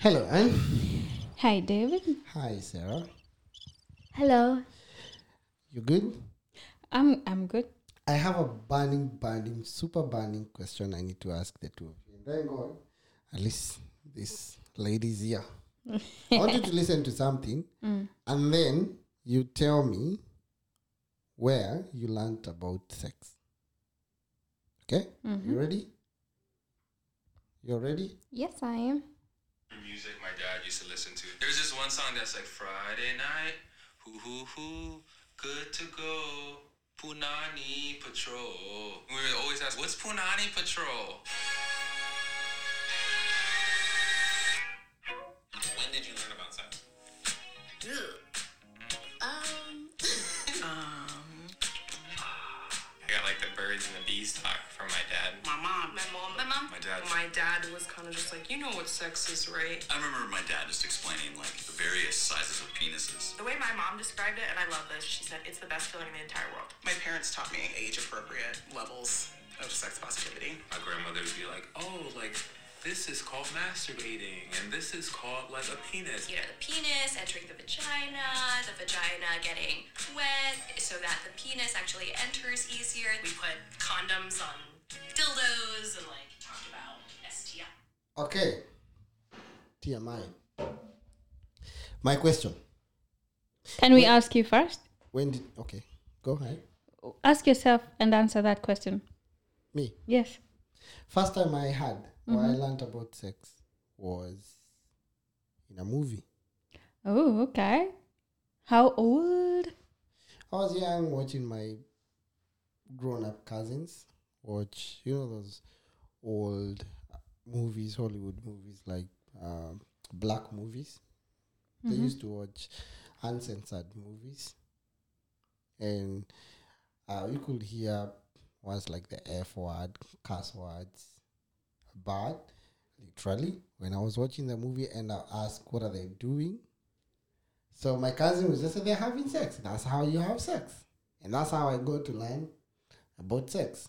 Hello, Anne. Hi, David. Hi, Serah. Hello. You good? I'm I'm good. I have a burning, burning, super burning question I need to ask the two of you. And then go on. At least this lady's here. I want you to listen to something mm. and then you tell me where you learned about sex. Okay? You mm-hmm. ready? You're ready? Yes, I am. Used to listen to. There's this one song that's like Friday night, hoo hoo hoo, good to go. Punani Patrol. We would always ask, what's Punani Patrol? Know is, right? I remember my dad just explaining like the various sizes of penises. The way my mom described it, and I love this, she said it's the best feeling in the entire world. My parents taught me age appropriate levels of sex positivity. My grandmother would be like, oh, like this is called masturbating, and this is called like a penis. you know, the penis entering the vagina, the vagina getting wet so that the penis actually enters easier. We put condoms on dildos and like talked about STI. Okay. TMI. My question. Can we ask you first? When did okay. Go ahead. Ask yourself and answer that question. Me. Yes. First time I had or I mm-hmm. learned about sex was in a movie. Oh, okay. How old? I was young watching my grown up cousins watch, you know, those old movies, Hollywood movies, like um, black movies. They used to watch uncensored movies. And uh, you could hear words like the F word, cuss words. But literally, when I was watching the movie and I asked, what are they doing? So my cousin was just say they're having sex. That's how you have sex, and that's how I go to learn about sex.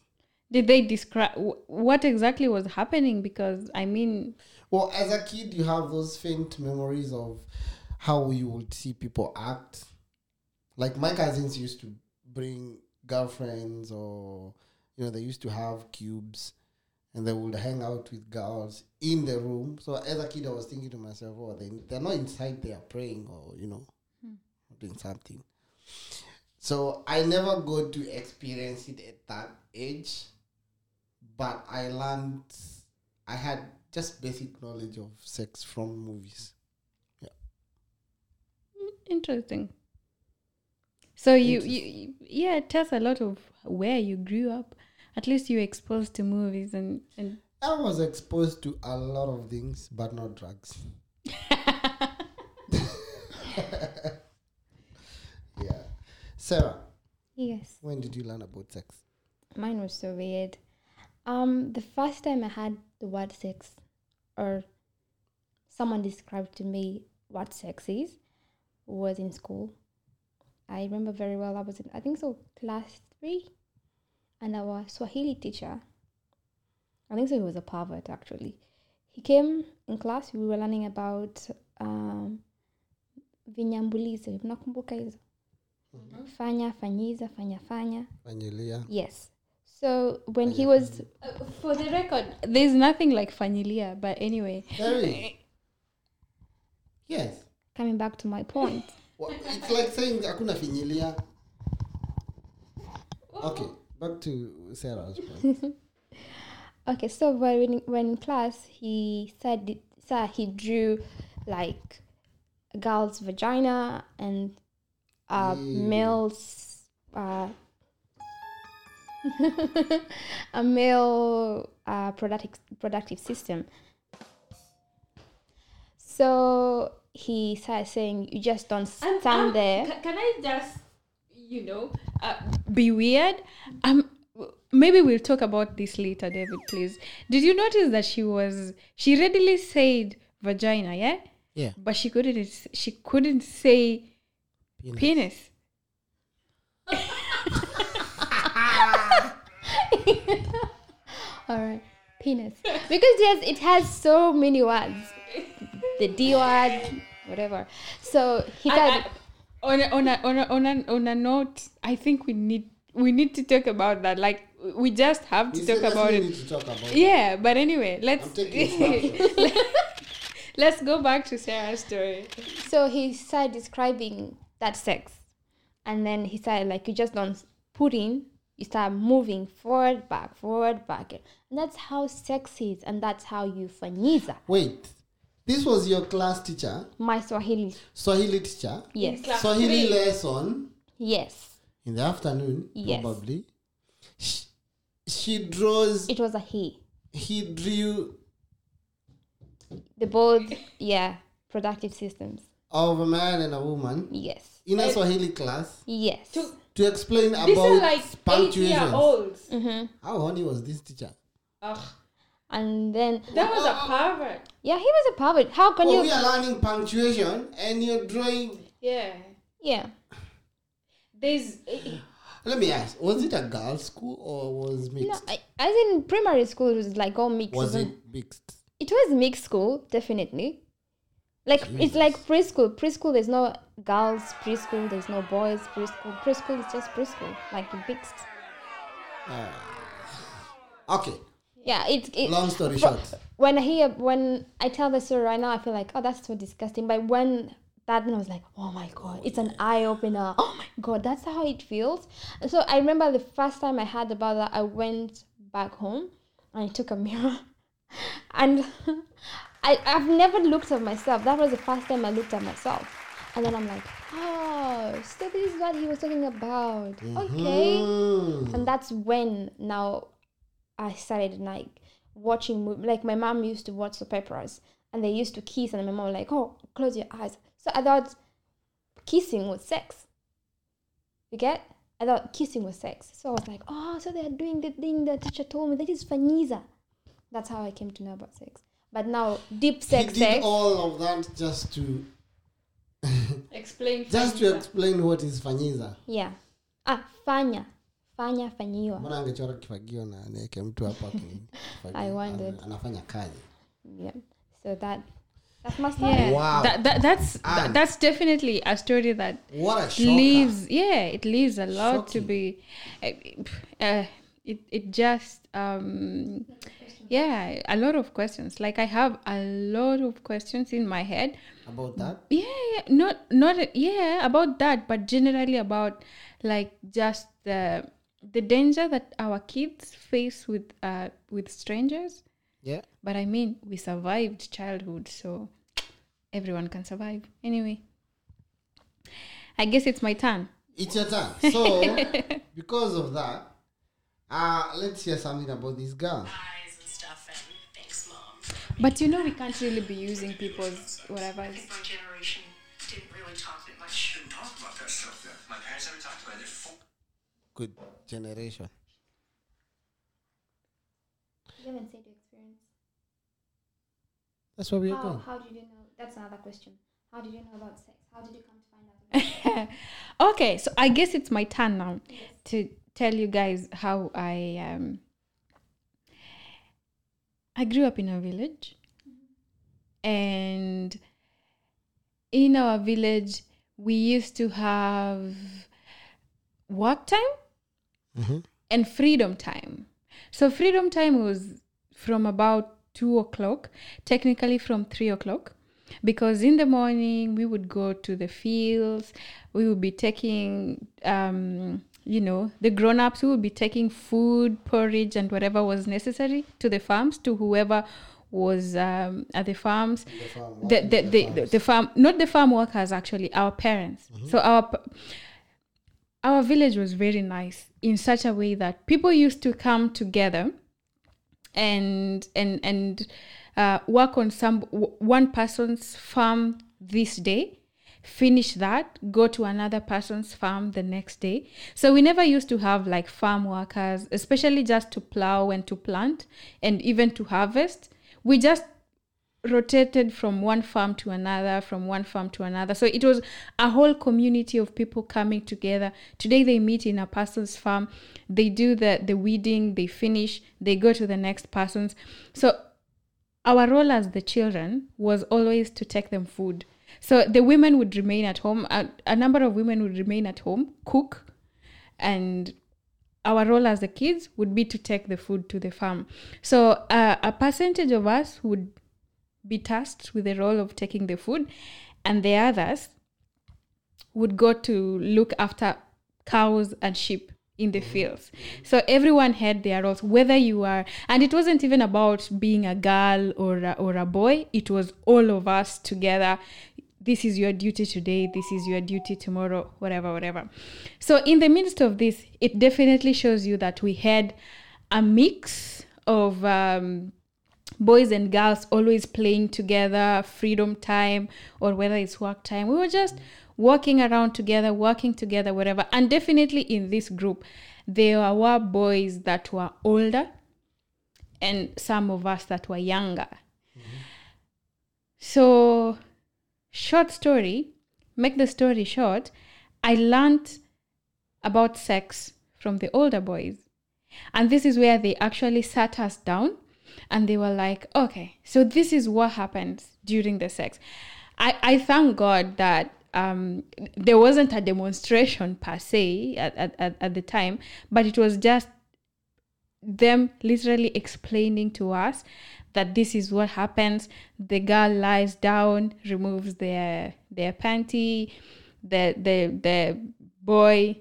Did they describe wh- what exactly was happening? Because I mean, Well, as a kid, you have those faint memories of how you would see people act. Like my cousins used to bring girlfriends, or you know, they used to have cubes, and they would hang out with girls in the room. So as a kid, I was thinking to myself, "Oh, they they're not inside there praying, or you know, hmm. doing something." So I never got to experience it at that age, but I learned. I had just basic knowledge of sex from movies. Yeah. Interesting. So you, you, you- yeah, it tells a lot of where you grew up. At least you were exposed to movies and and I was exposed to a lot of things, but not drugs. yeah. Serah, Yes. when did you learn about sex? Mine was so weird. Um, the first time I had the word sex, or someone described to me what sex is, was in school. I remember very well. I was in, I think so, class three, and our Swahili teacher. I think so. He was a pervert actually. He came in class. We were learning about um, vinyambulizo. Mnakumbuka hizo? Fanya, fanyiza, fanya, fanya. Vanilla. Yes. So when he was Uh, for the record, there's nothing like Fanilia, but anyway. There is. Yes. coming back to my point, Well, it's like saying hakuna finyilia. Okay, back to Serah's point. okay, so when when in class he said sir he drew like a girl's vagina and a Ew. male's uh, a male uh, productive productive system. So he started saying, "You just don't stand there." Can, can I just, you know, uh, be weird? Um, maybe we'll talk about this later, David. Please. Did you notice that she was she readily said vagina, yeah, Yeah. but she couldn't she couldn't say Penis. penis. All right, penis. Because yes, it has so many words. the D word, whatever. So he I- said, on a, on a, on a, on a, on a note, I think we need we need to talk about that. Like we just have to talk about it. need to talk about it. Yeah, but anyway, let's I'm taking snapshots. let's go back to Serah's story. so he started describing that sex, and then he said like you just don't put in, you start moving forward, back, forward, back, and that's how sex is, and that's how you fanyiza. Wait, this was your class teacher, My Swahili, Swahili teacher, yes, Swahili lesson yes, in the afternoon, Yes. probably. She, she draws. it was a he. He drew The both, yeah, productive systems. of a man and a woman Yes, in a Swahili class yes. to explain These about are like eight punctuation. year olds. Mm-hmm. How horny was this teacher? Ugh, And then, that was a pervert. yeah, he was a pervert. How can Oh, you? we are learning punctuation and you're drawing. Yeah. Yeah, There's Let me ask: Was it a girls' school or was no, mixed? I, as in primary school, it was like all mixed. was it mixed? It was mixed school, definitely. Like it's like preschool. Preschool, there's no girls preschool. There's no boys preschool. Preschool is just preschool, like mixed. Ah. Okay. Yeah, it's it, Long story short. When I hear when I tell the story right now, I feel like oh that's so disgusting. But when that then I was like oh my god, it's an eye opener. Oh my god, that's how it feels. And so I remember the first time I heard about that, I went back home and I took a mirror and I, I've never looked at myself. That was the first time I looked at myself. And then I'm like, oh, so this is what he was talking about. Okay. Mm. And that's when now I started like watching, like my mom used to watch soap operas and they used to kiss, and my mom was like, oh, close your eyes. So I thought kissing was sex. You get? I thought kissing was sex. So I was like, oh, so they're doing the thing the teacher told me. That is fanyiza. That's how I came to know about sex. But now, deep sex. He did sex. all of that just to explain just to explain what is fanyiza. yeah. Ah, fanya. Fanya, fanyiwa. Mbona angechora kifagio na niweke mtu hapo aki- I wondered. anafanya kazi. Yeah. So that. Yeah, Wow. that, that that's that, that's definitely a story that What a leaves. Yeah, it leaves a lot to Shocking. be. Uh, uh, it it just um, yeah, a lot of questions. Like I have a lot of questions in my head. About that? Yeah, yeah, not not yeah about that, but generally about like just the the danger that our kids face with uh with strangers. Yeah. But I mean, we survived childhood, so everyone can survive. Anyway, I guess it's my turn. It's your turn. So, because of that, uh, let's hear something about this girl. But you know, we can't really be using people's whatever. I think my generation didn't really talk that much. Didn't talk about that stuff then. My parents never talked about it. Full. Good generation. You haven't said your experience. That's where we are How, going. how did you know? That's another question. How did you know about sex? How did you come to find out? Okay, so I guess it's my turn now to tell you guys how I um I grew up in a village and in our village we used to have work time Mhm. and freedom time. So freedom time was from about two o'clock, technically from three o'clock, because in the morning we would go to the fields. We would be taking, um, you know, the grown-ups. We would be taking food, porridge, and whatever was necessary to the farms to whoever was um, at the farms. farm The the, the, the, the farm, not the farm workers, actually, our parents. So our our village was very nice in such a way that people used to come together and and and uh, work on some w- one person's farm this day finish that go to another person's farm the next day so we never used to have like farm workers especially just to plow and to plant and even to harvest we just rotated from one farm to another, from one farm to another. So it was a whole community of people coming together. Today they meet in a person's farm, they do the, the weeding, they finish, they go to the next person's. So our role as the children was always to take them food. So the women would remain at home. A, a number of women would remain at home, cook, and our role as the kids would be to take the food to the farm. So uh, a percentage of us would be tasked with the role of taking the food, and the others would go to look after cows and sheep in the fields. So everyone had their roles, whether you are, and it wasn't even about being a girl or a, or a boy. It was all of us together. This is your duty today. This is your duty tomorrow. Whatever, whatever. So in the midst of this, it definitely shows you that we had a mix of. Um, boys and girls always playing together, freedom time, or whether it's work time. We were just walking around together, working together, whatever. And definitely in this group, there were boys that were older and some of us that were younger. So, short story, make the story short, I learned about sex from the older boys. And this is where they actually sat us down and they were like, okay, so this is what happens during the sex. I, I thank God that um, there wasn't a demonstration per se at, at, at, at the time, but it was just them literally explaining to us that this is what happens. The girl lies down, removes their their panty, the the the boy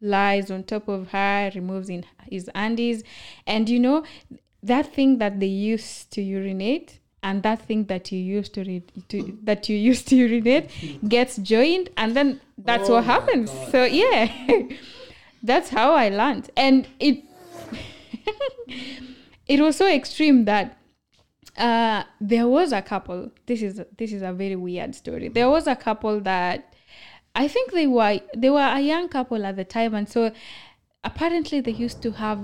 lies on top of her, removes in his undies, and you know that thing that they use to urinate and that thing that you used to, re- to that you used to urinate gets joined and then that's Oh what happens. God. so yeah. That's how i learned. And it it was so extreme that uh there was a couple this is this is a very weird story there was a couple that i think they were they were a young couple at the time and so apparently they used to have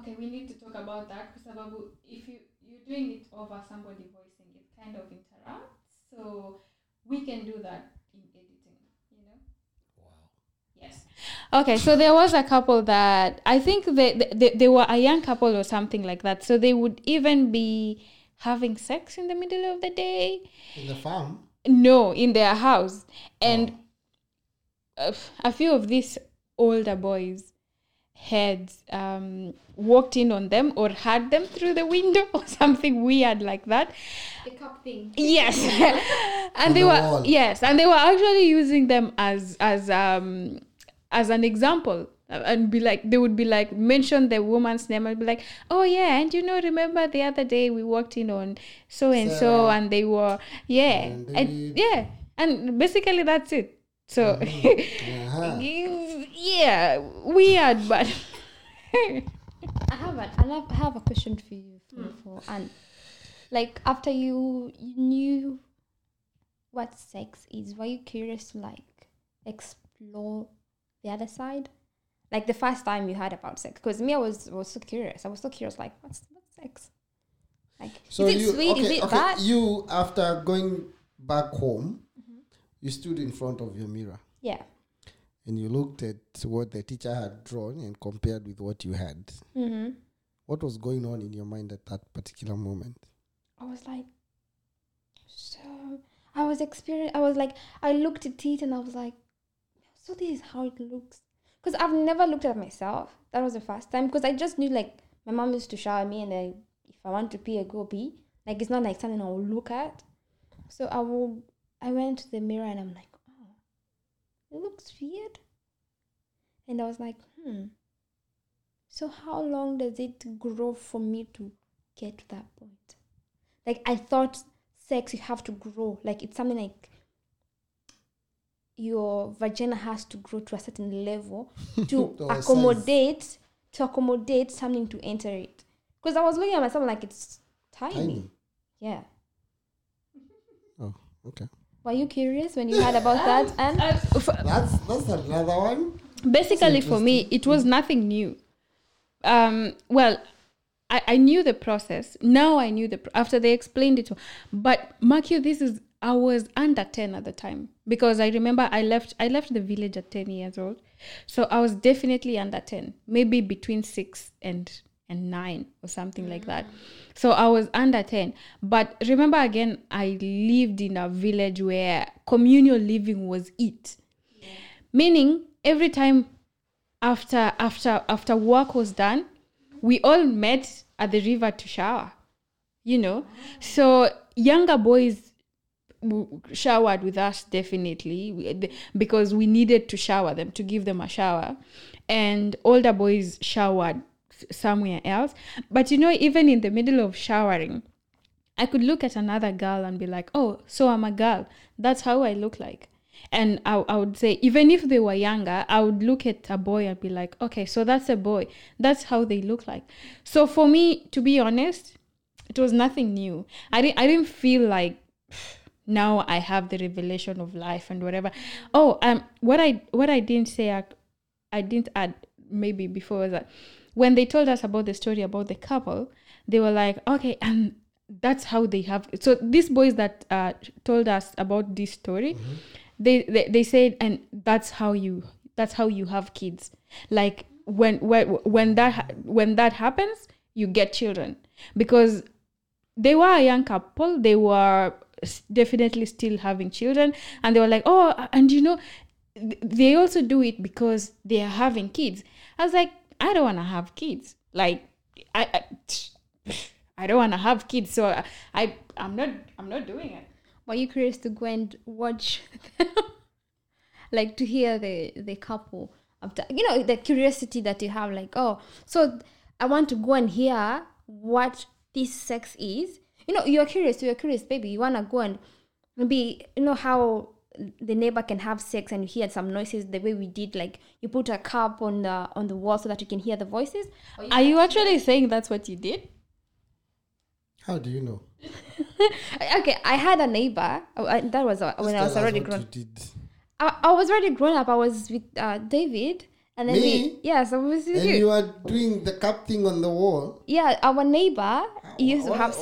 Okay, we need to talk about that because if you you're doing it over somebody voicing it kind of interrupts. So we can do that in editing, you know. Wow. Yes. Okay, so there was a couple that I think they, they they were a young couple or something like that. So they would even be having sex in the middle of the day. In the farm. No, in their house. And a few of these older boys had um, walked in on them or had them through the window or something weird like that. The cup thing. Yes, and On they the were wall. yes, and they were actually using them as as um as an example. uh, And be like, they would be like, mention the woman's name and be like, oh yeah, and you know, remember the other day we walked in on so and so, Serah. and they were, yeah, And and, yeah, and basically that's it. So, Uh-huh. yeah, weird, but I have a, I have, I have a question for you for, for Anne. Like after you you knew what sex is, were you curious to like explore the other side? Like the first time you heard about sex, because me, I was was so curious. I was so curious, like what's what's sex? Like So is it you sweet? okay, is it okay, bad? you after going back home, Mm-hmm. you stood in front of your mirror yeah. and you looked at what the teacher had drawn and compared with what you had. Mm-hmm. What was going on in your mind at that particular moment? I was like, so I was experience. I was like, I looked at it and I was like, so this is how it looks. Because I've never looked at myself. That was the first time. Because I just knew like my mom used to shower me, and I, if I want to pee, I go pee. Like it's not like something I will look at. So I will. I went to the mirror and I'm like, oh, it looks weird. And I was like, hmm. So how long does it grow for me to get to that point? like I thought sex you have to grow. Like it's something like your vagina has to grow to a certain level to Or size. accommodate to accommodate something to enter it. Because I was looking at myself like it's tiny. Tiny. Yeah. Oh, okay. Were you curious when you heard about that? And That's that's another one. basically for me it was nothing new um well I, I knew the process now i knew the pr- after they explained it to but mark you this is I was under 10 at the time because I remember I left I left the village at 10 years old. So I was definitely under 10, maybe between 6 and and 9 or something like that. So I was under 10. But remember again I lived in a village where communal living was it. Meaning every time after after after work was done, we all met at the river to shower you know so younger boys showered with us definitely because we needed to shower them to give them a shower and older boys showered somewhere else but you know even in the middle of showering I could look at another girl and be like, oh, so I'm a girl. That's how I look like. And I, I would say, even if they were younger, I would look at a boy and be like, okay, so that's a boy. That's how they look like. So for me, to be honest, it was nothing new. I didn't, I didn't feel like now I have the revelation of life and whatever. Oh, um, what I what I didn't say, I, I didn't add maybe before was that when they told us about the story about the couple, they were like, okay, and that's how they have. So these boys that uh, told us about this story, they, they they said, and that's how you that's how you have kids. Like when when when that when that happens, you get children because they were a young couple they were definitely still having children and they were like oh and you know they also do it because they are having kids i was like i don't want to have kids like i i, I don't want to have kids so I, I i'm not i'm not doing it Were you curious to go and watch them? like to hear the the couple after you know the curiosity that you have like oh so I want to go and hear what this sex is. You know, you're curious, you're curious, baby. You wanna go and maybe you know how the neighbor can have sex and you hear some noises the way we did like you put a cup on the on the wall so that you can hear the voices are you actually saying that's what you did How do you know? okay i had a neighbor uh, uh, that was uh, when Just i was already grown you. I, I was already grown up. I was with uh, David, and then Me? we yes, I was And you. you are doing the cup thing on the wall. Yeah, our neighbor used to have what